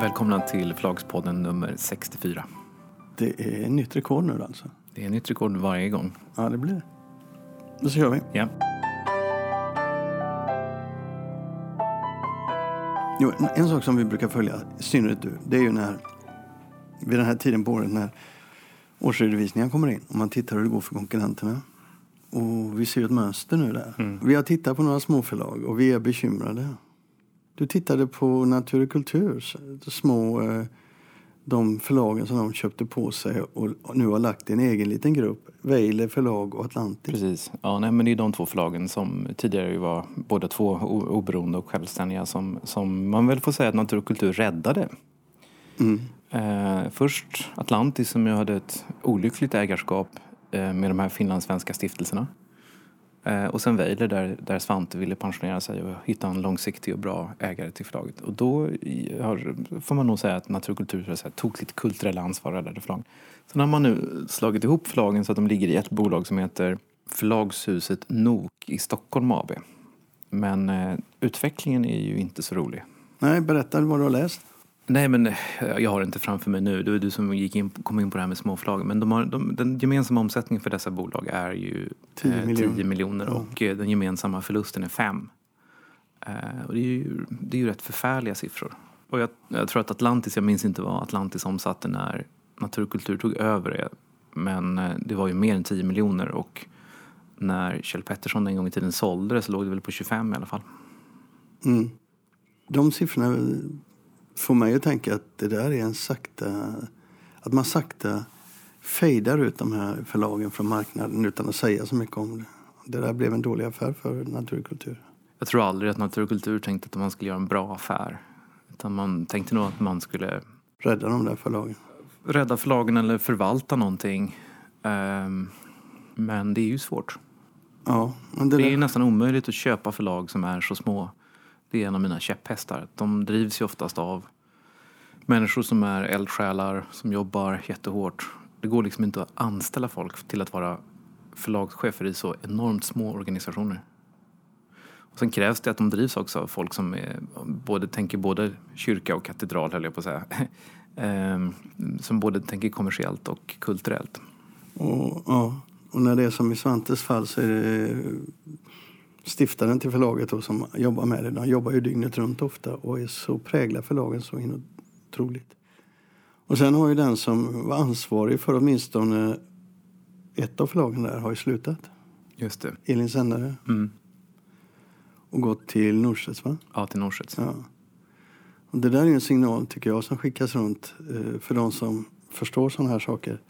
Välkomna till Förlagspodden nummer 64. Det är nytt rekord nu alltså? Det är nytt rekord varje gång. Ja, det blir det. Då så kör vi. Ja. Jo, en- sak som vi brukar följa, i synnerhet du, det är ju när vid den här tiden på året när årsredovisningen kommer in och man tittar hur det går för konkurrenterna. Och vi ser ett mönster nu där. Vi har tittat på några småförlag och vi är bekymrade. Du tittade på Natur och kultur, små eh, de förlagen som de köpte på sig och nu har lagt en egen liten grupp. Weiler förlag och Atlantic. Precis. Ja, nej, men det är de två förlagen som tidigare var båda två oberoende och självständiga som, som man väl får säga att Natur och kultur räddade. Mm. Eh, först Atlantis som ju hade ett olyckligt ägarskap eh, med de här finlandssvenska stiftelserna. Eh, och sen Weiler där, där Svante ville pensionera sig och hitta en långsiktig och bra ägare till förlaget. Och då har, får man nog säga att Natur tog sitt kulturella ansvar och räddade förlagen. Sen har man nu slagit ihop förlagen så att de ligger i ett bolag som heter Förlagshuset NOK i Stockholm AB. Men eh, utvecklingen är ju inte så rolig. Nej, berätta vad du har läst. Nej, men eh, jag har det inte framför mig nu. Det var du som gick in, kom in på det här med småförlag. Men de har, de, den gemensamma omsättningen för dessa bolag är ju 10 eh, miljoner. 10 miljoner Ja. och eh, den gemensamma förlusten är 5. Eh, och det är, ju, det är ju rätt förfärliga siffror. Och jag, jag tror att Atlantis, jag minns inte vad Atlantis omsatte när Natur och kultur tog över det. Men eh, det var ju mer än 10 miljoner och när Kjell Pettersson en gång i tiden sålde det så låg det väl på 25 i alla fall. Mm. De siffrorna får mig att tänka att det där är en sakta... Att man sakta fejdar ut de här förlagen från marknaden utan att säga så mycket om det. Det där blev en dålig affär för Natur och kultur. Jag tror aldrig att Natur och kultur tänkte att man skulle göra en bra affär. Utan man tänkte nog att man skulle Rädda de där förlagen. rädda förlagen eller förvalta någonting. Ehm, men det är ju svårt. Ja, det Det är där, nästan omöjligt att köpa förlag som är så små. Det är en av mina käpphästar. De drivs ju oftast av människor som är eldsjälar, som jobbar jättehårt. Det går liksom inte att anställa folk till att vara förlagschefer i så enormt små organisationer. Och sen krävs det att de drivs också av folk som är, både, tänker både kyrka och katedral, höll jag på att säga. Ehm, som både tänker kommersiellt och kulturellt. och, ja, och när det är som i Svantes fall så är det stiftaren till förlaget då som jobbar med det. De jobbar ju dygnet runt ofta och är så präglar förlagen så otroligt. Och sen har ju den som var ansvarig för åtminstone ett av förlagen där har ju slutat. Just det. Elin Sändare. Mm. Och gått till Norstedts va? Ja, till Norstedts. Ja. Och det där är ju en signal tycker jag som skickas runt eh, för de som förstår sådana här saker.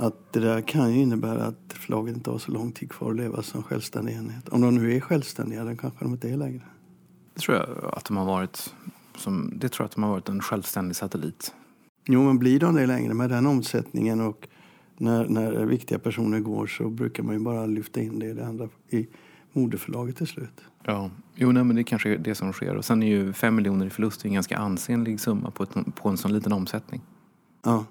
Att det där kan ju innebära att förlaget inte har så lång tid kvar att leva som självständig enhet. Om de nu är självständiga, då kanske de inte är längre. Det tror jag att de har varit. Som, det tror jag att de har varit en självständig satellit. Jo, men blir de det längre med den omsättningen och när, när viktiga personer går så brukar man ju bara lyfta in det i det andra i moderförlaget till slut. Ja, jo, nej, men det kanske är det som sker. Och sen är ju fem miljoner i förlust en ganska ansenlig summa på, ett, på en sån liten omsättning. Ja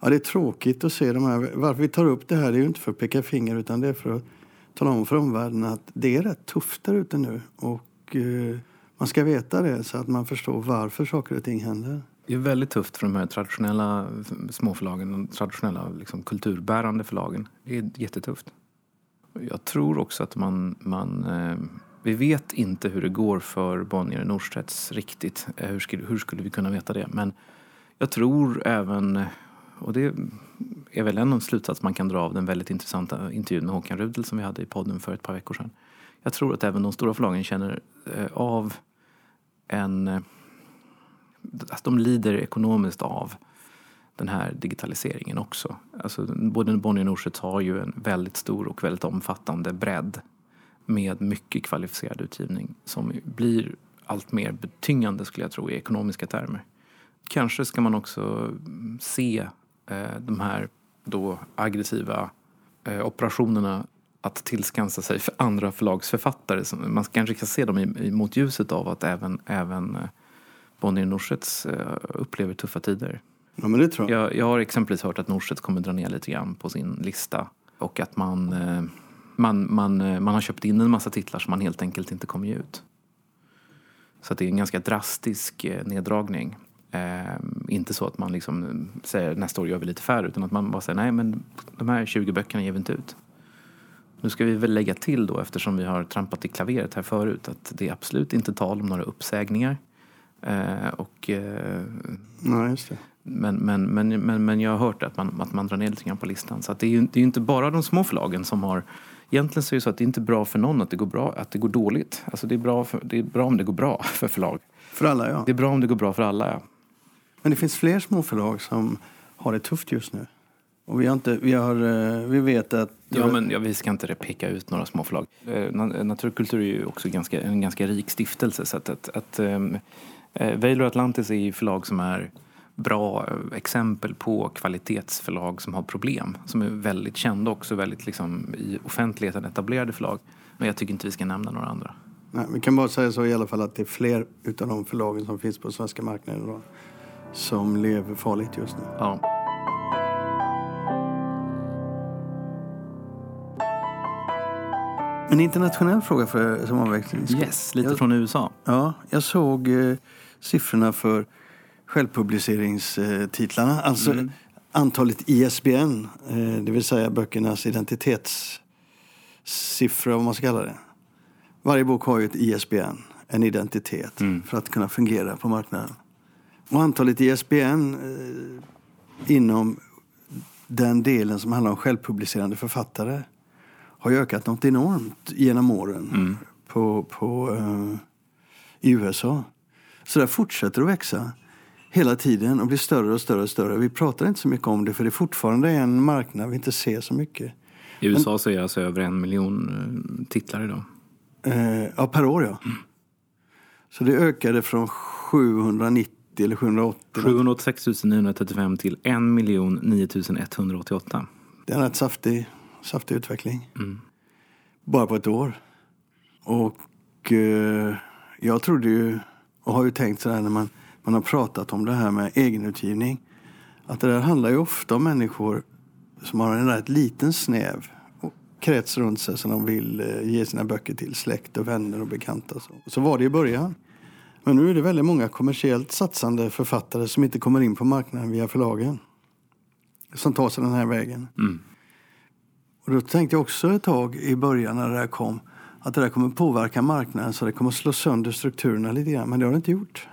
ja, det är tråkigt att se de här. Varför vi tar upp det här är ju inte för att peka finger utan det är för att tala om för omvärlden att det är rätt tufft där ute nu. Och eh, man ska veta det så att man förstår varför saker och ting händer. Det är väldigt tufft för de här traditionella småförlagen, de traditionella liksom, kulturbärande förlagen. Det är jättetufft. Jag tror också att man, man eh, vi vet inte hur det går för Bonnier Norstedts riktigt. Eh, hur, skulle, hur skulle vi kunna veta det? Men jag tror även, och det är väl en slutsats man kan dra av den väldigt intressanta intervjun med Håkan Rudel som vi hade i podden för ett par veckor sedan. Jag tror att även de stora förlagen känner eh, av en eh, att de lider ekonomiskt av den här digitaliseringen också. Alltså, både Bonnier och Norstedts har ju en väldigt stor och väldigt omfattande bredd med mycket kvalificerad utgivning som blir allt mer betyngande skulle jag tro i ekonomiska termer. Kanske ska man också se de här då aggressiva eh, operationerna att tillskansa sig för andra förlagsförfattare. Man kanske ska se dem i, i motljuset av att även, även eh, Bonnier Norstedts eh, upplever tuffa tider. Ja, men det tror jag. Jag, jag har exempelvis hört att Norstedts kommer dra ner lite grann på sin lista och att man, eh, man, man, eh, man har köpt in en massa titlar som man helt enkelt inte kommer ge ut. Så det är en ganska drastisk eh, neddragning. Eh, inte så att man liksom säger nästa år gör vi lite färre utan att man bara säger nej men de här 20 böckerna ger vi inte ut. Nu ska vi väl lägga till då eftersom vi har trampat i klaveret här förut att det är absolut inte tal om några uppsägningar. Eh, och, eh, Ja, just det. men, men, men, men, men jag har hört att man, att man drar ner lite grann på listan. Så att det är ju det är inte bara de små förlagen som har Egentligen så är det så att det inte är bra för någon att det går, bra, att det går dåligt. Alltså det, är bra för, det är bra om det går bra för förlag. För alla, ja. Det är bra om det går bra för alla. Ja. Men det finns fler småförlag som har det tufft just nu. Och vi, har inte, vi, har, eh, vi vet att... Ja, men ja, vi ska inte peka ut några småförlag. Eh, na- Naturkultur är ju också ganska, en ganska rik stiftelse. Så att, att, att um, Valor Atlantis är förlag som är bra eh, exempel på kvalitetsförlag som har problem. Som är väldigt kända också, väldigt liksom, i offentligheten etablerade förlag. Men jag tycker inte vi ska nämna några andra. Nej, vi kan bara säga så i alla fall att det är fler utav de förlagen som finns på svenska marknaden idag som lever farligt just nu. Ja. En internationell fråga för, som omväxling. Yes, lite jag, från USA. Ja, jag såg eh, siffrorna för självpubliceringstitlarna. Alltså Mm. antalet ISBN, eh, det vill säga böckernas identitetssiffra, vad man ska kalla det. Varje bok har ju ett ISBN, en identitet, Mm. för att kunna fungera på marknaden. Och antalet ISBN eh, inom den delen som handlar om självpublicerande författare har ökat något enormt genom åren Mm. på, på, eh, i USA. Så det fortsätter att växa hela tiden och blir större och större och större. Vi pratar inte så mycket om det för det är fortfarande en marknad vi inte ser så mycket. I USA så är det alltså över en miljon eh, titlar idag. Eh, ja, per år ja. Så det ökade från 790 eller 780. 786 935 till 1 9 188. Det är en rätt saftig, saftig utveckling. Mm. Bara på ett år. Och eh, jag trodde ju, och har ju tänkt sådär när man, man har pratat om det här med egenutgivning. Att det där handlar ju ofta om människor som har en rätt liten snäv krets runt sig som de vill eh, ge sina böcker till. Släkt och vänner och bekanta. Så. så var det i början. Men nu är det väldigt många kommersiellt satsande författare som inte kommer in på marknaden via förlagen. Som tar sig den här vägen. Mm. Och då tänkte jag också ett tag i början när det här kom att det där kommer påverka marknaden så det kommer slå sönder strukturerna lite grann. Men det har det inte gjort.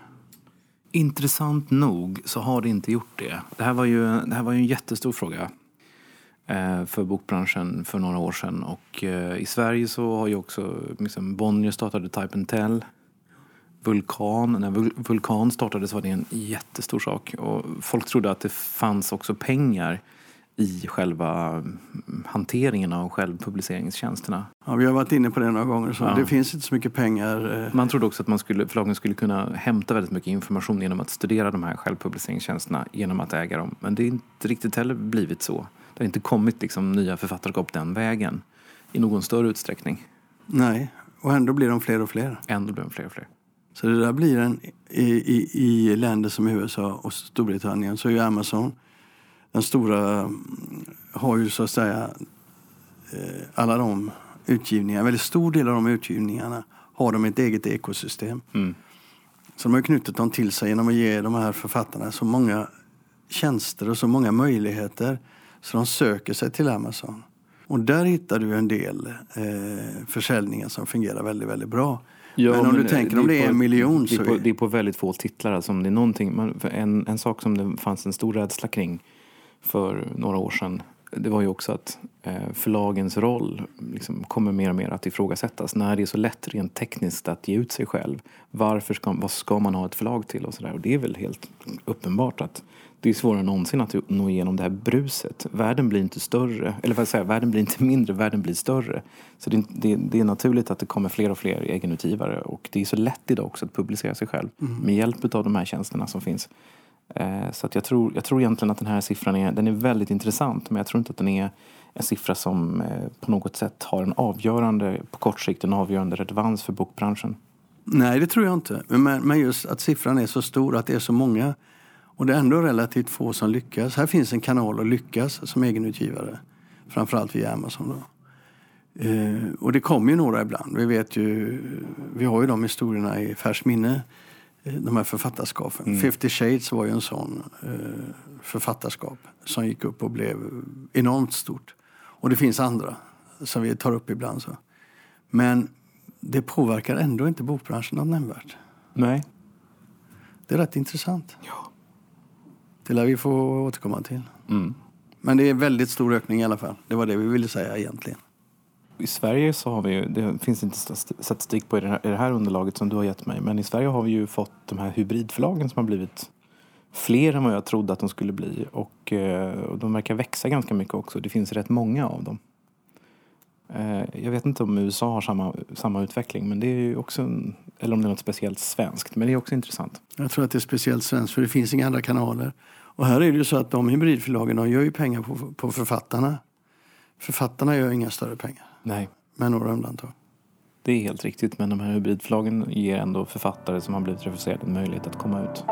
Intressant nog så har det inte gjort det. Det här var ju, det här var ju en jättestor fråga eh, för bokbranschen för några år sedan. Och eh, i Sverige så har ju också liksom, Bonnier startade Type and Tell. Vulkan, när Vul- Vulkan startades var det en jättestor sak. Och folk trodde att det fanns också pengar i själva mm, hanteringen av självpubliceringstjänsterna. Ja, vi har varit inne på det några gånger. Så Ja. Det finns inte så mycket pengar. eh, Man trodde också att man skulle, förlagen skulle kunna hämta väldigt mycket information genom att studera de här självpubliceringstjänsterna genom att äga dem. Men det är inte riktigt heller blivit så. Det har inte kommit liksom nya författarskap den vägen i någon större utsträckning. Nej, och ändå blir de fler och fler. Ändå blir de fler och fler. Så det där blir en, i, i, i länder som USA och Storbritannien så är Amazon den stora, har ju så att säga eh, alla de utgivningar, en väldigt stor del av de utgivningarna har de ett eget ekosystem. Mm. Så de har knutit dem till sig genom att ge de här författarna så många tjänster och så många möjligheter så de söker sig till Amazon. Och där hittar du en del eh, försäljningar som fungerar väldigt, väldigt bra. Men om du tänker om det är en miljon det så är, på, det är på väldigt få titlar. Alltså om det är någonting, man, en, en sak som det fanns en stor rädsla kring för några år sedan det var ju också att eh, förlagens roll liksom kommer mer och mer att ifrågasättas. När det är så lätt rent tekniskt att ge ut sig själv. Varför ska, vad ska man ha ett förlag till och sådär? Och det är väl helt uppenbart att det är svårare än någonsin att nå igenom det här bruset. Världen blir inte större, eller vad säger världen blir inte mindre, världen blir större. Så det, det, det är naturligt att det kommer fler och fler egenutgivare och det är så lätt idag också att publicera sig själv med hjälp av de här tjänsterna som finns. Eh, Så att jag, tror, jag tror egentligen att den här siffran är, den är väldigt intressant men jag tror inte att den är en siffra som eh, på något sätt har en avgörande, på kort sikt, en avgörande relevans för bokbranschen. Nej, det tror jag inte. Men, men just att siffran är så stor, att det är så många och det är ändå relativt få som lyckas. Här finns en kanal att lyckas som egenutgivare. Framförallt via Amazon. Då. Eh, och det kommer ju några ibland. Vi vet ju, vi har ju de historierna i färskt minne. eh, De här författarskapen. Mm. 50 Shades var ju en sån eh, författarskap som gick upp och blev enormt stort. Och det finns andra som vi tar upp ibland. så. Men det påverkar ändå inte bokbranschen något nämnvärt. Nej. Det är rätt intressant. Ja. Det lär vi få återkomma till. Mm. Men det är väldigt stor ökning i alla fall. Det var det vi ville säga egentligen. I Sverige så har vi ju, det finns inte st- statistik på i det, här, i det här underlaget som du har gett mig, men i Sverige har vi ju fått de här hybridförlagen som har blivit fler än vad jag trodde att de skulle bli och, eh, och de verkar växa ganska mycket också. Det finns rätt många av dem. Eh, jag vet inte om USA har samma, samma utveckling, men det är också en, eller om det är något speciellt svenskt, men det är också intressant. Jag tror att det är speciellt svenskt för det finns inga andra kanaler. Och här är det ju så att de hybridförlagen de gör ju pengar på, på författarna. Författarna gör inga större pengar, Nej, med några undantag. det är helt riktigt, men de här hybridförlagen ger ändå författare som har blivit refuserade en möjlighet att komma ut.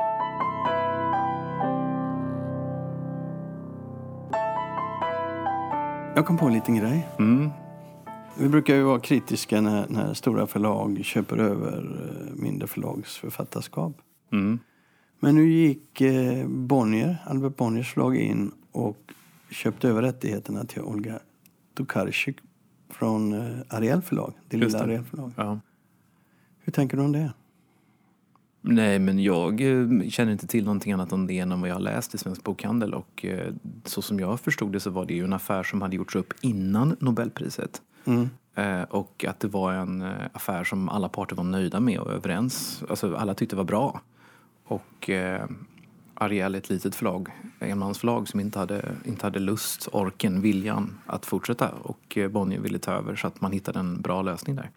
Jag kom på en liten grej. Mm. Vi brukar ju vara kritiska när, när stora förlag köper över eh, mindre förlags författarskap. Mm. Men nu gick eh, Bonnier, Albert Bonniers förlag in och köpte över rättigheterna till Olga Tokarczyk från eh, Ariel förlag, det Just lilla det. Ariel förlag. Ja. Hur tänker du om det? Nej, men jag känner inte till någonting annat än det än vad jag läst i Svensk Bokhandel och så som jag förstod det så var det ju en affär som hade gjorts upp innan Nobelpriset. Mm. Eh, och att det var en eh, affär som alla parter var nöjda med och överens. Alltså alla tyckte var bra. Och eh, Ariel ett litet förlag, enmansförlag som inte hade, inte hade lust, orken, viljan att fortsätta. Och eh, Bonnier ville ta över så att man hittade en bra lösning där.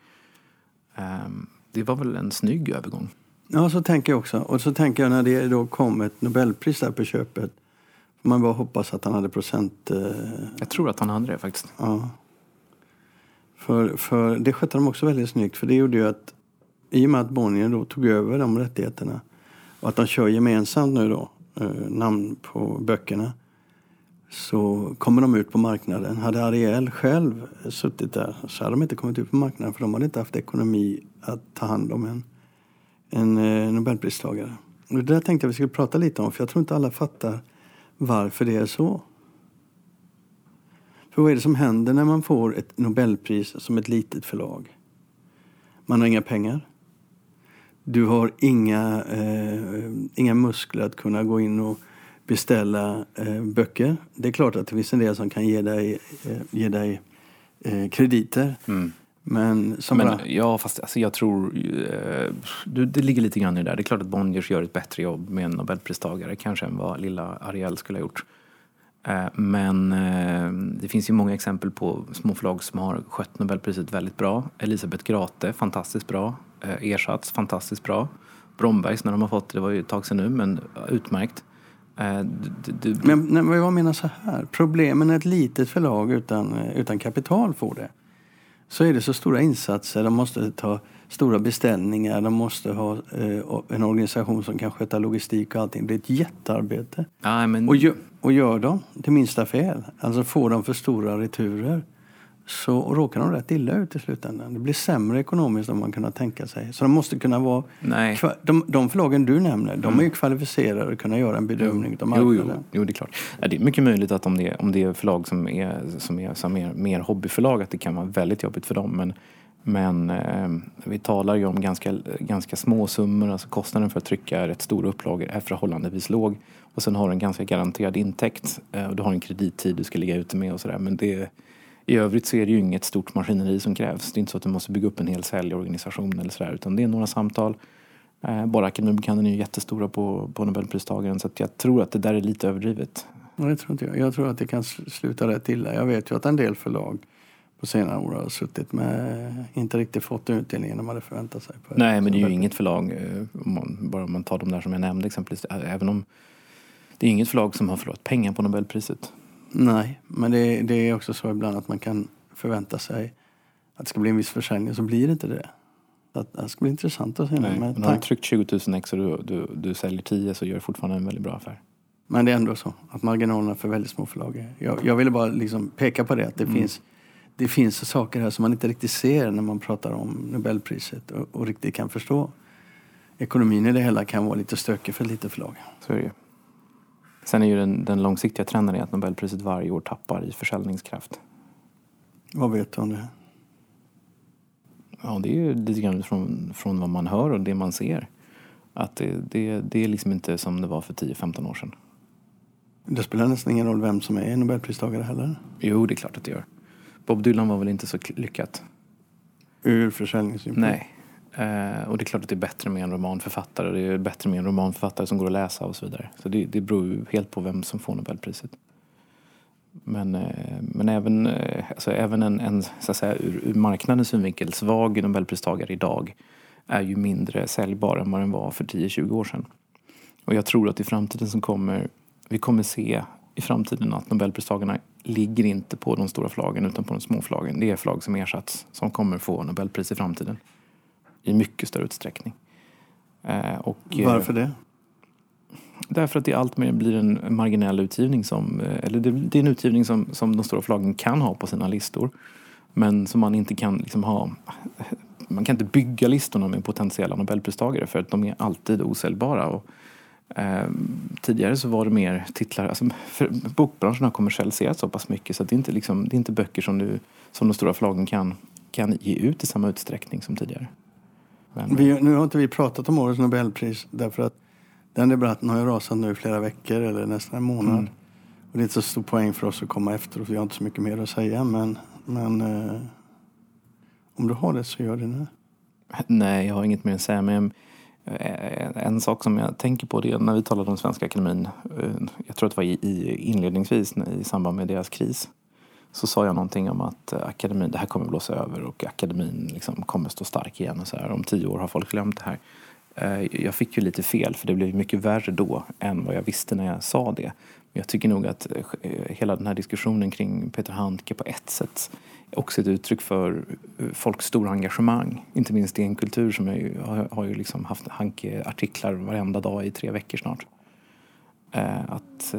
Ehm, det var väl en snygg övergång. Ja, så tänker jag också. Och så tänker jag när det då kom ett Nobelpris där på köpet. Man bara hoppas att han hade procent... Eh, Jag tror att han hade det faktiskt. ja. För, för det skötte de också väldigt snyggt. För det gjorde ju att i och med att Bonnier då tog över de rättigheterna och att de kör gemensamt nu då, eh, namn på böckerna, så kommer de ut på marknaden. Hade Ariel själv suttit där så hade de inte kommit ut på marknaden för de hade inte haft ekonomi att ta hand om en, en eh, Nobelpristagare. Och det där tänkte jag vi skulle prata lite om för jag tror inte alla fattar varför det är så. För vad är det som händer när man får ett Nobelpris som ett litet förlag? Man har inga pengar. Du har inga, eh, inga muskler att kunna gå in och beställa eh, böcker. Det är klart att det finns en del som kan ge dig, eh, ge dig eh, krediter. Men som Men, bara, ja, fast alltså, jag tror... Eh, du, det ligger lite grann i det där. Det är klart att Bonniers gör ett bättre jobb med en Nobelpristagare kanske än vad lilla Ariel skulle ha gjort. Eh, men eh, det finns ju många exempel på småförlag som har skött Nobelpriset väldigt bra. Elisabeth Grate, fantastiskt bra. Eh, Ersatz, fantastiskt bra. Brombergs, när de har fått det, det var ju ett tag sedan nu, men utmärkt. Du, du, men, men jag menar så här. Problemen när ett litet förlag utan, utan kapital får det. Så är det så stora insatser. De måste ta stora beställningar. De måste ha eh, en organisation som kan sköta logistik och allting. Det är ett jättearbete. nej, men, Och gör, och gör de det minsta fel, alltså får de för stora returer, så råkar de rätt illa ut i slutändan. Det blir sämre ekonomiskt än man kunnat tänka sig. Så de måste kunna vara... nej. De, de förlagen du nämner, de är ju kvalificerade att kunna göra en bedömning av Jo, marknaden. jo, jo, det är klart. Ja, det är mycket möjligt att om det, om det är förlag som är, som är, som är mer hobbyförlag att det kan vara väldigt jobbigt för dem. Men, men eh, vi talar ju om ganska, ganska små summor. Alltså kostnaden för att trycka rätt stora upplagor är förhållandevis låg. Och sen har du en ganska garanterad intäkt. Eh, och du har en kredittid du ska ligga ute med och sådär. Men det, i övrigt så är det ju inget stort maskineri som krävs. Det är inte så att du måste bygga upp en hel säljorganisation eller sådär. Utan det är några samtal. Eh, bara Akademibokhandeln är ju jättestora på, på Nobelpristagaren. Så att jag tror att det där är lite överdrivet. Nej, det tror inte jag. jag tror att det kan sluta rätt illa. Jag vet ju att en del förlag på senare år har suttit med inte riktigt fått utdelningen de hade förväntat sig. På Nej, men det är ju inget förlag, eh, om man, bara om man tar de där som jag nämnde exempelvis, även om det är inget förlag som har förlorat pengar på Nobelpriset. Nej, men det, det är också så ibland att man kan förvänta sig att det ska bli en viss försäljning, så blir det inte det. Att, det ska bli intressant att se. Nej, Men, har du tryckt 20 000 ex och du, du, du säljer 10 så gör du fortfarande en väldigt bra affär. men det är ändå så att marginalerna för väldigt små förlag är... Jag, jag ville bara liksom peka på det, att det, Mm. finns, det finns saker här som man inte riktigt ser när man pratar om Nobelpriset och, och riktigt kan förstå. Ekonomin i det hela kan vara lite stökig för ett litet förlag. Så är det. Sen är ju den, den långsiktiga trenden är att Nobelpriset varje år tappar i försäljningskraft. Vad vet du om det? Ja, det är ju lite grann från, från vad man hör och det man ser. Att det, det, det är liksom inte som det var för 10-15 år sedan. Det spelar nästan ingen roll vem som är Nobelpristagare heller. Jo, det är klart att det gör. Bob Dylan var väl inte så lyckat? Ur försäljningssynpunkt? Nej. Eh, och det är klart att det är bättre med en romanförfattare. Det är bättre med en romanförfattare som går att läsa och så vidare. Så det, det beror ju helt på vem som får Nobelpriset. Men, eh, men även, eh, alltså även en, en så att säga, ur, ur marknadens synvinkel svag Nobelpristagare idag är ju mindre säljbar än vad den var för 10-20 år sedan. Och jag tror att i framtiden som kommer, vi kommer se i framtiden att Nobelpristagarna ligger inte på de stora förlagen utan på de små förlagen. Det är förlag som ersatts som kommer få Nobelpris i framtiden. I mycket större utsträckning. Eh, och, Varför det? Därför att det allt mer blir en marginell utgivning som, eh, eller det, det, är en utgivning som, som de stora förlagen kan ha på sina listor. Men som man inte kan liksom ha, man kan inte bygga listorna med potentiella nobelpristagare för att de är alltid osäljbara. Och, eh, tidigare så var det mer titlar, alltså, bokbranschen har kommersialiserats så pass mycket så det är inte, liksom, det är inte böcker som, du, som de stora förlagen kan, kan ge ut i samma utsträckning som tidigare. Men, vi, nu har inte vi pratat om årets nobelpris därför att den debatten har ju rasat nu i flera veckor eller nästan en månad. Mm. Och det är inte så stor poäng för oss att komma efter och vi har inte så mycket mer att säga. Men, men eh, om du har det så gör det nu. Nej, jag har inget mer att säga. Men Eh, en sak som jag tänker på det är när vi talade om Svenska Akademin. Eh, jag tror att det var i inledningsvis i samband med deras kris. Så sa jag någonting om att eh, akademin, det här kommer blåsa över och akademin liksom kommer stå stark igen. Och så här. Om tio år har folk glömt det här. Eh, jag fick ju lite fel för det blev mycket värre då än vad jag visste när jag sa det. Men jag tycker nog att eh, hela den här diskussionen kring Peter Handke på ett sätt också ett uttryck för eh, folks stora engagemang. Inte minst i en kultur som jag ju, har, har ju liksom haft Handke-artiklar varenda dag i tre veckor snart. Att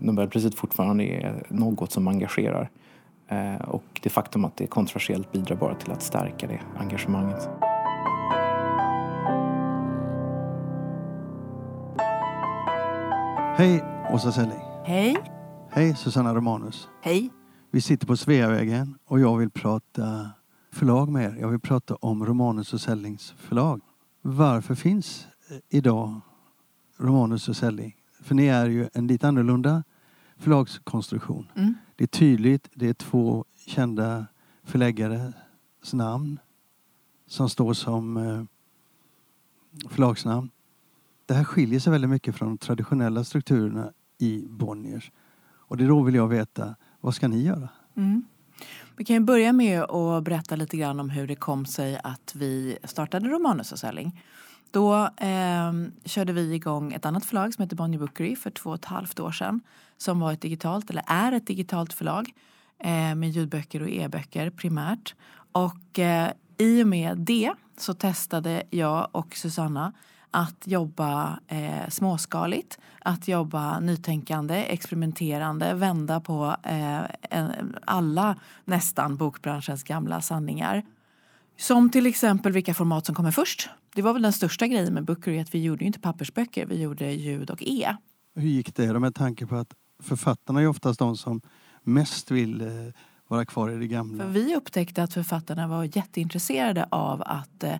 Nobelpriset fortfarande är något som engagerar. Och det faktum att det är kontroversiellt bidrar bara till att stärka det engagemanget. Hej Åsa Selling. Hej. Hej Susanna Romanus. Hej. Vi sitter på Sveavägen och jag vill prata förlag med er. Jag vill prata om Romanus och Sellings förlag. Varför finns eh, idag Romanus och Selling? För ni är ju en lite annorlunda förlagskonstruktion. Mm. Det är tydligt, det är två kända förläggares namn som står som eh, förlagsnamn. Det här skiljer sig väldigt mycket från de traditionella strukturerna i Bonniers. Och det då vill jag veta, vad ska ni göra? Mm. Vi kan börja med att berätta lite grann om hur det kom sig att vi startade Romanus och Selling. Då eh, körde vi igång ett annat förlag som heter Bonnier Bookery för två och ett halvt år sedan. Som var ett digitalt, eller är ett digitalt förlag eh, med ljudböcker och e-böcker primärt. Och eh, i och med det så testade jag och Susanna att jobba eh, småskaligt, att jobba nytänkande, experimenterande, vända på eh, alla nästan bokbranschens gamla sanningar. Som till exempel vilka format som kommer först. Det var väl den största grejen med Bookery att vi gjorde inte pappersböcker, vi gjorde ljud och e. Hur gick det då med tanke på att författarna är oftast de som mest vill eh, vara kvar i det gamla? För vi upptäckte att författarna var jätteintresserade av att eh,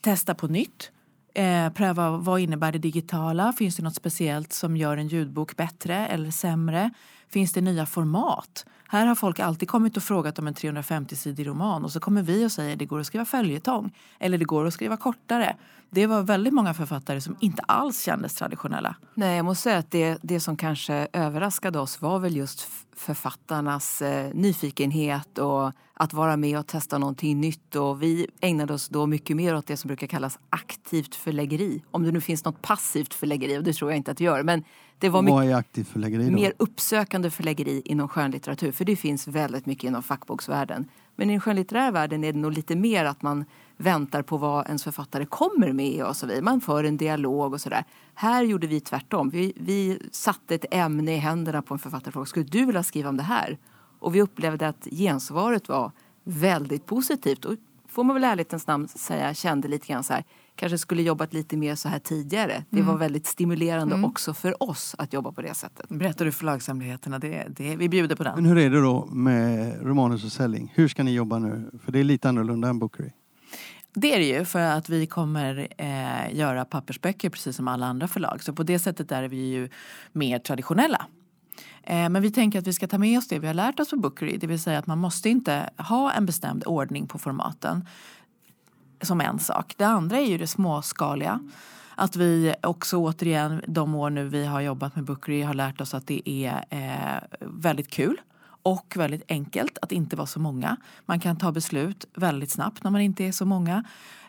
testa på nytt, Eh, pröva vad innebär det digitala? Finns det något speciellt som gör en ljudbok bättre eller sämre? Finns det nya format? Här har folk alltid kommit och frågat om en 350-sidig roman och så kommer vi och säger att det går att skriva följetong eller det går att skriva kortare. Det var väldigt många författare som inte alls kändes traditionella. Nej, jag måste säga att det, det som kanske överraskade oss var väl just författarnas eh, nyfikenhet och att vara med och testa någonting nytt. Och vi ägnade oss då mycket mer åt det som brukar kallas aktivt förläggeri. Om det nu finns något passivt förläggeri, och det tror jag inte att det gör. Men det var Vad är aktivt förläggeri då? Mer uppsökande förläggeri inom skönlitteratur. För det finns väldigt mycket inom fackboksvärlden. Men i den skönlitterära världen är det nog lite mer att man väntar på vad ens författare kommer med och så vidare. Man för en dialog och sådär. Här gjorde vi tvärtom. Vi, vi satte ett ämne i händerna på en författare och skulle du vilja skriva om det här? Och vi upplevde att gensvaret var väldigt positivt. Och får man väl ärlighetens namn säga, kände lite grann så här, kanske skulle jobbat lite mer så här tidigare. Det var väldigt stimulerande Mm. också för oss att jobba på det sättet. Berättar du förlagshemligheterna? Det, det, vi bjuder på Men den. hur är det då med Romanus och Selling? Hur ska ni jobba nu? För det är lite annorlunda än Bookery. Det är det ju för att vi kommer eh, göra pappersböcker precis som alla andra förlag. Så på det sättet är vi ju mer traditionella. Eh, men vi tänker att vi ska ta med oss det vi har lärt oss på Bookery. Det vill säga att man måste inte ha en bestämd ordning på formaten. Som en sak. Det andra är ju det småskaliga. Att vi också återigen de år nu vi har jobbat med Bookery har lärt oss att det är eh, väldigt kul och väldigt enkelt att inte vara så många. Man kan ta beslut väldigt snabbt när man inte är så många.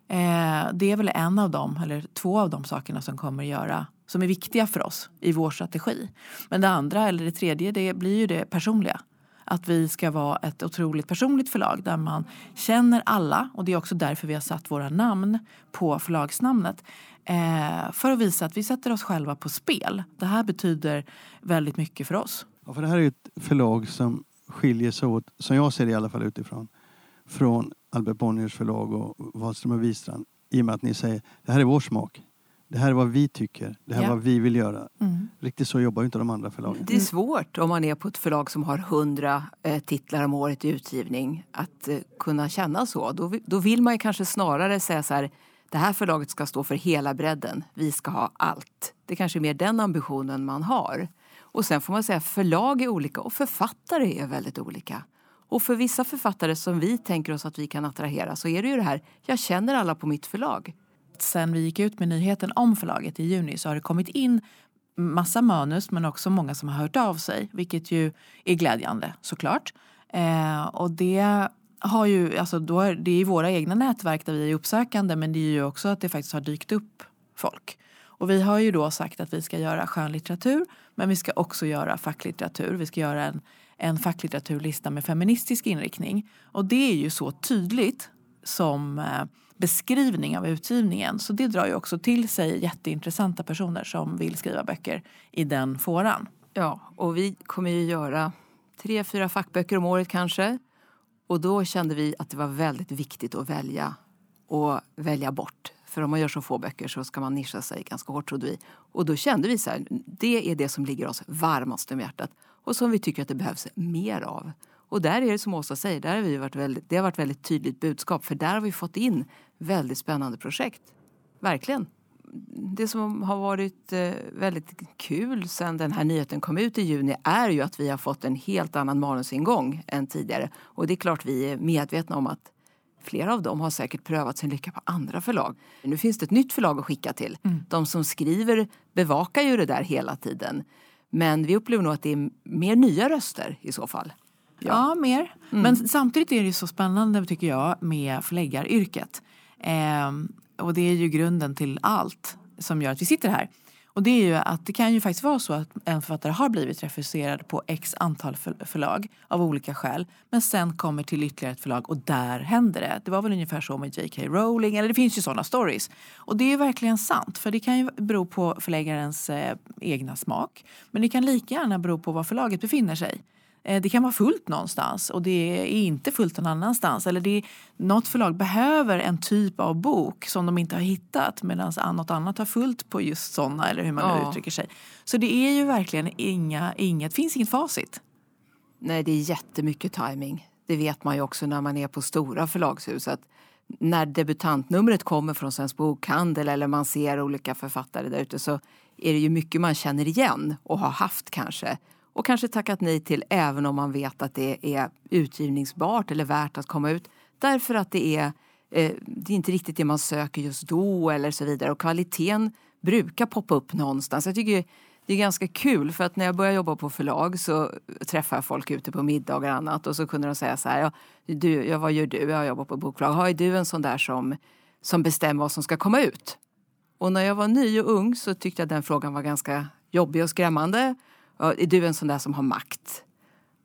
Eh, det är väl en av dem, eller två av de sakerna som kommer att göra som är viktiga för oss i vår strategi. Men det andra, eller det tredje, det blir ju det personliga. Att vi ska vara ett otroligt personligt förlag där man känner alla och det är också därför vi har satt våra namn på förlagsnamnet. Eh, för att visa att vi sätter oss själva på spel. Det här betyder väldigt mycket för oss. Ja, för det här är ju ett förlag som skiljer sig åt, som jag ser det i alla fall utifrån, från Albert Bonniers förlag och Wahlström och Wistrand. I och med att ni säger det här är vår smak. Det här är vad vi tycker. Det här är Ja. vad vi vill göra. Mm. Riktigt så jobbar ju inte de andra förlagen. Det är svårt om man är på ett förlag som har hundra eh, titlar om året i utgivning att eh, kunna känna så. Då, då vill man ju kanske snarare säga så här, det här förlaget ska stå för hela bredden. Vi ska ha allt. Det kanske är mer den ambitionen man har. Och sen får man säga förlag är olika och författare är väldigt olika. Och för vissa författare som vi tänker oss att vi kan attrahera så är det ju det här, jag känner alla på mitt förlag. Sen vi gick ut med nyheten om förlaget i juni så har det kommit in massa manus men också många som har hört av sig. Vilket ju är glädjande såklart. Eh, och det har ju, alltså då är, det är våra egna nätverk där vi är uppsökande men det är ju också att det faktiskt har dykt upp folk. Och vi har ju då sagt att vi ska göra skönlitteratur men vi ska också göra facklitteratur. Vi ska göra en, en facklitteraturlista med feministisk inriktning. Och det är ju så tydligt som eh, beskrivning av utgivningen. Så det drar ju också till sig jätteintressanta personer som vill skriva böcker i den fåran. Ja, och vi kommer ju göra tre, fyra fackböcker om året kanske. Och då kände vi att det var väldigt viktigt att välja och välja bort. För om man gör så få böcker så ska man nischa sig ganska hårt trodde vi. Och då kände vi så här, det är det som ligger oss varmast om hjärtat och som vi tycker att det behövs mer av. Och där är det som Åsa säger, där har vi varit väldigt, det har varit väldigt tydligt budskap för där har vi fått in väldigt spännande projekt. Verkligen. Det som har varit eh, väldigt kul sen den här nyheten kom ut i juni är ju att vi har fått en helt annan manusingång än tidigare. Och det är klart vi är medvetna om att flera av dem har säkert prövat sin lycka på andra förlag. Nu finns det ett nytt förlag att skicka till. De som skriver bevakar ju det där hela tiden. Men vi upplever nog att det är mer nya röster i så fall. Ja, mer. Men samtidigt är det så spännande tycker jag med förläggaryrket. Ehm, och det är ju grunden till allt som gör att vi sitter här. Och det är ju att det kan ju faktiskt vara så att en författare har blivit refuserad på x antal för- förlag av olika skäl. Men sen kommer till ytterligare ett förlag och där händer det. Det var väl ungefär så med J.K. Rowling, eller det finns ju sådana stories. Och det är verkligen sant, för det kan ju bero på förläggarens eh, egna smak. Men det kan lika gärna bero på var förlaget befinner sig. Eh, Det kan vara fullt någonstans och det är inte fullt någon annanstans. Eller det är, något förlag behöver en typ av bok som de inte har hittat medan något annat har fullt på just sådana eller hur man nu Ja. uttrycker sig. Så det är ju verkligen inga, inget, finns inget facit. Nej, det är jättemycket timing. Det vet man ju också när man är på stora förlagshus. Att när debutantnumret kommer från Svensk Bokhandel eller man ser olika författare där ute så är det ju mycket man känner igen och har haft kanske. Och kanske tackat nej till även om man vet att det är utgivningsbart eller värt att komma ut. Därför att det är, eh, det är inte riktigt det man söker just då eller så vidare. Och kvaliteten brukar poppa upp någonstans. Jag tycker det är ganska kul för att när jag började jobba på förlag så träffade jag folk ute på middagar och annat och så kunde de säga så här, ja, du, ja, vad gör du? Jag jobbar på bokförlag. Har du en sån där som, som bestämmer vad som ska komma ut? Och när jag var ny och ung så tyckte jag den frågan var ganska jobbig och skrämmande. Är du en sån där som har makt?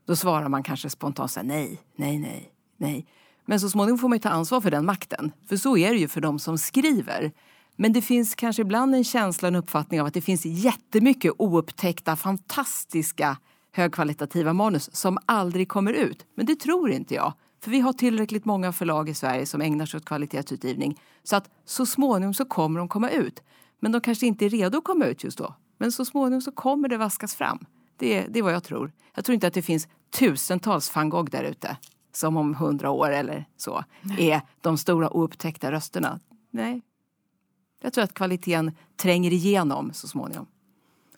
Då svarar man kanske spontant så här, nej, nej, nej, nej. Men så småningom får man ju ta ansvar för den makten. För så är det ju för de som skriver. Men det finns kanske ibland en känsla en uppfattning av att det finns jättemycket oupptäckta, fantastiska högkvalitativa manus som aldrig kommer ut. Men det tror inte jag. För vi har tillräckligt många förlag i Sverige som ägnar sig åt kvalitetsutgivning. Så att så småningom så kommer de komma ut. Men de kanske inte är redo att komma ut just då. Men så småningom så kommer det vaskas fram. Det, det är vad jag tror. Jag tror inte att det finns tusentals van Gogh där ute som om hundra år eller så Nej. är de stora oupptäckta rösterna. Nej. Jag tror att kvaliteten tränger igenom så småningom.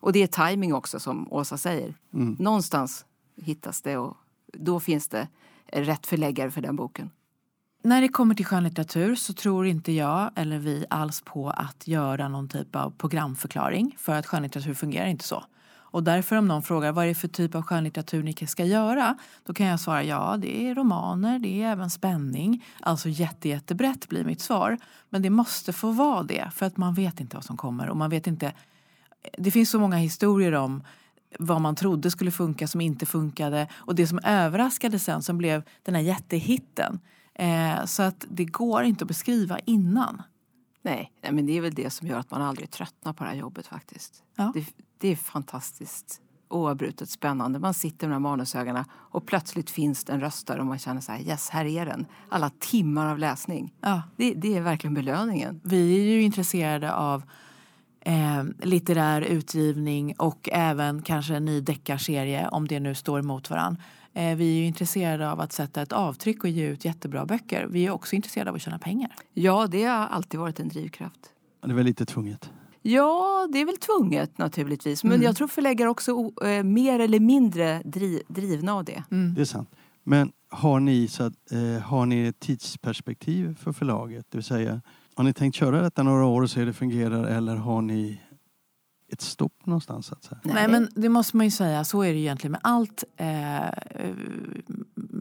Och det är timing också som Åsa säger. Mm. Någonstans hittas det och då finns det rätt förläggare för den boken. När det kommer till skönlitteratur så tror inte jag eller vi alls på att göra någon typ av programförklaring för att skönlitteratur fungerar inte så. Och därför om någon frågar vad är det för typ av skönlitteratur ni ska göra? Då kan jag svara ja, det är romaner, det är även spänning. Alltså jätte, jättebrett blir mitt svar. Men det måste få vara det för att man vet inte vad som kommer och man vet inte. Det finns så många historier om vad man trodde skulle funka som inte funkade och det som överraskade sen som blev den här jättehitten. Eh, så att det går inte att beskriva innan. Nej, men det är väl det som gör att man aldrig tröttnar på det här jobbet faktiskt. Ja. Det, det är fantastiskt oavbrutet spännande. Man sitter med de här manusögarna och plötsligt finns det en röst där och man känner så här, yes, här är den. Alla timmar av läsning. Ja. Det, det är verkligen belöningen. Vi är ju intresserade av eh, litterär utgivning och även kanske en ny deckarserie om det nu står emot varandra. Eh, vi är ju intresserade av att sätta ett avtryck och ge ut jättebra böcker. Vi är också intresserade av att tjäna pengar. Ja, det har alltid varit en drivkraft. Det är väl lite tvunget? Ja, det är väl tvunget naturligtvis. Men mm. jag tror förläggare också är eh, mer eller mindre driv, drivna av det. Mm. Det är sant. Men har ni, så att, eh, har ni ett tidsperspektiv för förlaget? Det vill säga, har ni tänkt köra detta några år och se hur det fungerar eller har ni ett stopp någonstans? Att säga? Nej, men det måste man ju säga. Så är det egentligen med allt eh,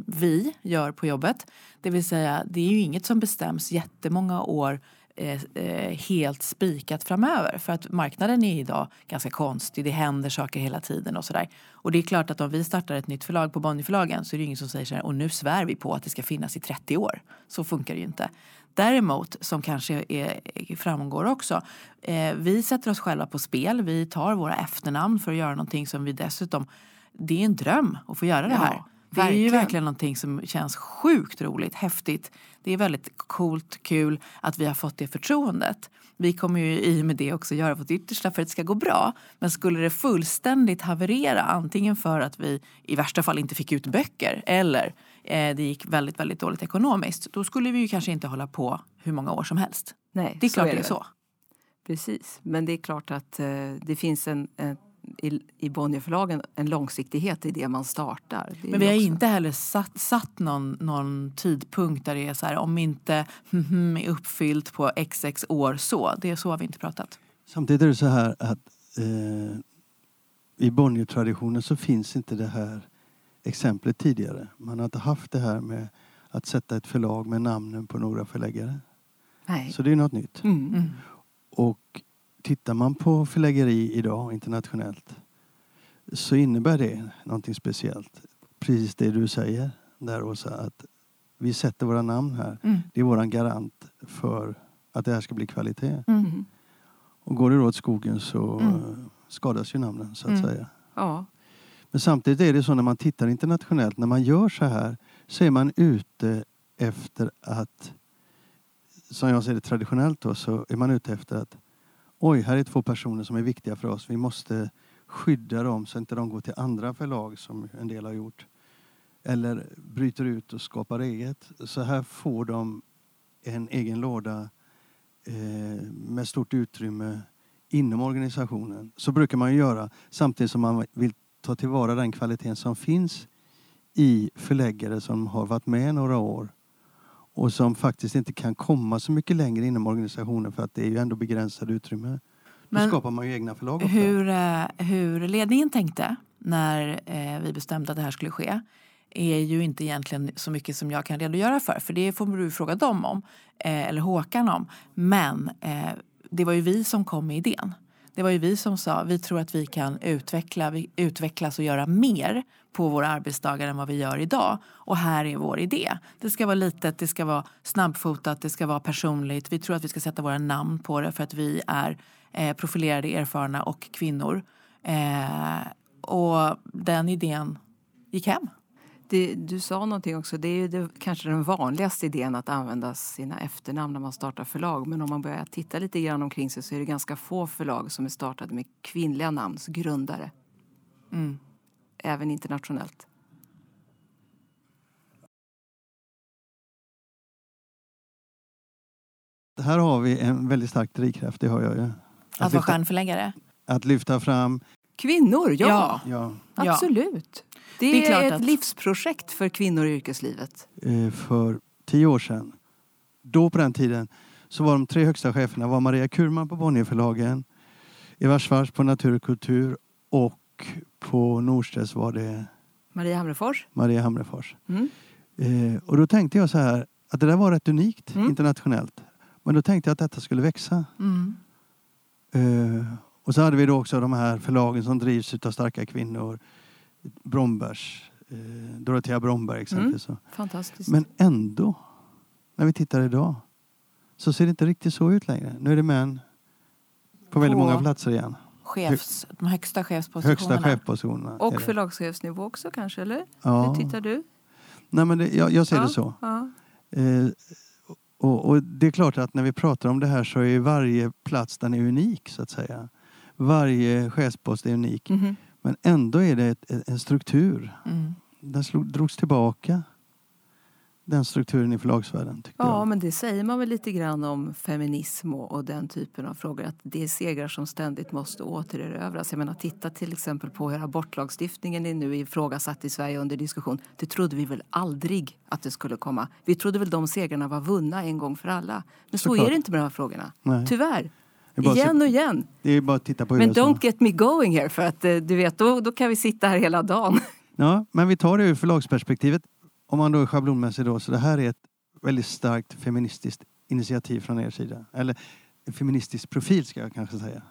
vi gör på jobbet. Det vill säga, det är ju inget som bestäms jättemånga år Eh, eh, helt spikat framöver. För att marknaden är idag ganska konstig. Det händer saker hela tiden och sådär. Och det är klart att om vi startar ett nytt förlag på Bonnierförlagen så är det ingen som säger så här, och nu svär vi på att det ska finnas i 30 år. Så funkar det ju inte. Däremot, som kanske är, eh, framgår också, eh, vi sätter oss själva på spel. Vi tar våra efternamn för att göra någonting som vi dessutom... Det är en dröm att få göra det här. Ja, det är ju verkligen någonting som känns sjukt roligt, häftigt. Det är väldigt coolt, kul att vi har fått det förtroendet. Vi kommer ju i och med det också göra vårt yttersta för att det ska gå bra. Men skulle det fullständigt haverera, antingen för att vi i värsta fall inte fick ut böcker eller eh, det gick väldigt, väldigt dåligt ekonomiskt, då skulle vi ju kanske inte hålla på hur många år som helst. Nej, det är klart är det är så. Precis, men det är klart att eh, det finns en, en i, i Bonnierförlagen en långsiktighet i det man startar. Det men vi har också... inte heller satt, satt någon, någon tidpunkt där det är så här om inte mm, är uppfyllt på xx år så. Det är så har vi inte pratat. Samtidigt är det så här att eh, i Bonniertraditionen så finns inte det här exemplet tidigare. Man har inte haft det här med att sätta ett förlag med namnen på några förläggare. Nej. Så det är något nytt. Mm. Mm. Och tittar man på förläggeri idag internationellt så innebär det någonting speciellt. Precis det du säger där Åsa, att vi sätter våra namn här. Mm. Det är våran garant för att det här ska bli kvalitet. Mm. Och går det då åt skogen så mm. skadas ju namnen så att mm. säga. Ja. Men samtidigt är det så när man tittar internationellt, när man gör så här så är man ute efter att, som jag ser det traditionellt då, så är man ute efter att oj, här är två personer som är viktiga för oss. Vi måste skydda dem så att inte de går till andra förlag som en del har gjort. Eller bryter ut och skapar eget. Så här får de en egen låda eh, med stort utrymme inom organisationen. Så brukar man göra samtidigt som man vill ta tillvara den kvaliteten som finns i förläggare som har varit med några år och som faktiskt inte kan komma så mycket längre inom organisationen för att det är ju ändå begränsat utrymme. Då skapar man ju egna förlag. Hur, eh, hur ledningen tänkte när eh, vi bestämde att det här skulle ske är ju inte egentligen så mycket som jag kan redogöra för. För det får du fråga dem om, eh, eller Håkan om. Men det var ju vi som kom med idén. Det var ju vi som sa vi tror att vi kan utveckla, utvecklas och göra mer på våra arbetsdagar än vad vi gör idag. Och här är vår idé. Det ska vara litet, det ska vara snabbfotat, det ska vara personligt. Vi tror att vi ska sätta våra namn på det för att vi är eh, profilerade, erfarna och kvinnor. Eh, och den idén gick hem. Det, du sa någonting också, det är ju det, kanske den vanligaste idén att använda sina efternamn när man startar förlag. Men om man börjar titta lite grann omkring sig så är det ganska få förlag som är startade med kvinnliga namns grundare. Mm. Även internationellt. Här har vi en väldigt stark drivkraft, det har jag ju. Att vara lyfta, stjärnförläggare. att lyfta fram, Kvinnor! Ja. ja, Ja. Absolut. Det, Det är är, klart ett att- livsprojekt för kvinnor i yrkeslivet. eh, för tio år sedan. Då på den tiden så var de tre högsta cheferna var Maria Kurman på Bonnierförlagen, Eva Schwarz på Natur och kultur och på Norstedts var det Maria Hamrefors. Maria Hamrefors. Mm. Eh, och då tänkte jag så här att det där var rätt unikt Mm. internationellt. Men då tänkte jag att detta skulle växa. Mm. Eh, och så hade vi då också de här förlagen som drivs av starka kvinnor. Brombergs, eh, Dorotea Bromberg exempelvis. Fantastiskt. Men ändå, när vi tittar idag, så ser det inte riktigt så ut längre. Nu är det män på väldigt På många platser igen. Chefs, de högsta Högsta chefspositionerna. chefspositionerna. är och förlagschefsnivå också kanske, eller? Ja. Hur tittar du? Nej, men det, jag, jag ser ja. det så. Ja. Eh, och, och det är klart att när vi pratar om det här så är varje plats den är unik så att säga. Varje chefspost är unik. Mhm. Men ändå är det ett, en struktur. Mm. Den slog, drogs tillbaka. Den strukturen i förlagsvärlden tycker Ja, jag. men det säger man väl lite grann om feminism och, och den typen av frågor. Att det är segrar som ständigt måste återerövras. Jag menar, titta till exempel på hur abortlagstiftningen är nu ifrågasatt i Sverige under diskussion. Det trodde vi väl aldrig att det skulle komma. Vi trodde väl de segrarna var vunna en gång för alla. Men så Såklart. är det inte med de här frågorna. Nej. Tyvärr. Igen och igen. Det är bara att titta på Men USA. don't get me going here för att eh, du vet, då, då kan vi sitta här hela dagen. Ja, men vi tar det ur förlagsperspektivet. Om man då är schablonmässig då, så det här är ett väldigt starkt feministiskt initiativ från er sida. Eller feministisk profil ska jag kanske säga.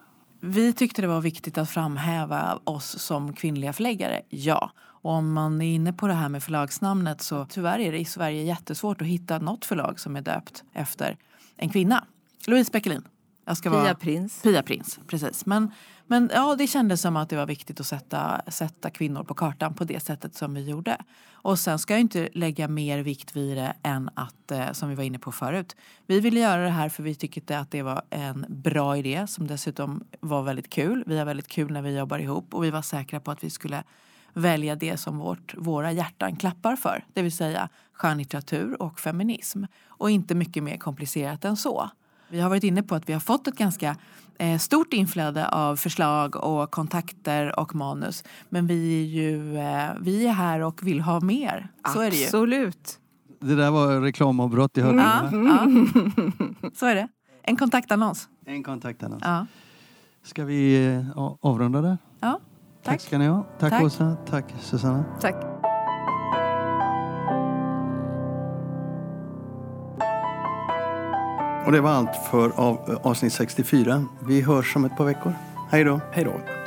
Vi tyckte det var viktigt att framhäva oss som kvinnliga förläggare, ja. Och om man är inne på det här med förlagsnamnet så tyvärr är det i Sverige jättesvårt att hitta något förlag som är döpt efter en kvinna. Louise Beckelin. Jag ska Pia vara... Prins. Pia Prins, precis. Men, men ja, det kändes som att det var viktigt att sätta, sätta kvinnor på kartan på det sättet som vi gjorde. Och sen ska jag inte lägga mer vikt vid det än att, eh, som vi var inne på förut, vi ville göra det här för vi tyckte att det var en bra idé som dessutom var väldigt kul. Vi har väldigt kul när vi jobbar ihop och vi var säkra på att vi skulle välja det som vårt, våra hjärtan klappar för. Det vill säga skönlitteratur och feminism. Och inte mycket mer komplicerat än så. Vi har varit inne på att vi har fått ett ganska eh, stort inflöde av förslag och kontakter och manus. Men vi är ju eh, vi är här och vill ha mer. Så är det ju. Absolut. Det där var reklamavbrott, hörde Ja. Så är det. En kontaktannons. En kontaktannons. Ja. Ska vi eh, avrunda där? ja. Tack Tack. ska ni ha. Tack, Tack. Åsa. Tack Susanna. Tack. Och det var allt för av, eh, avsnitt 64. Vi hörs om ett par veckor. Hej då. Hej då.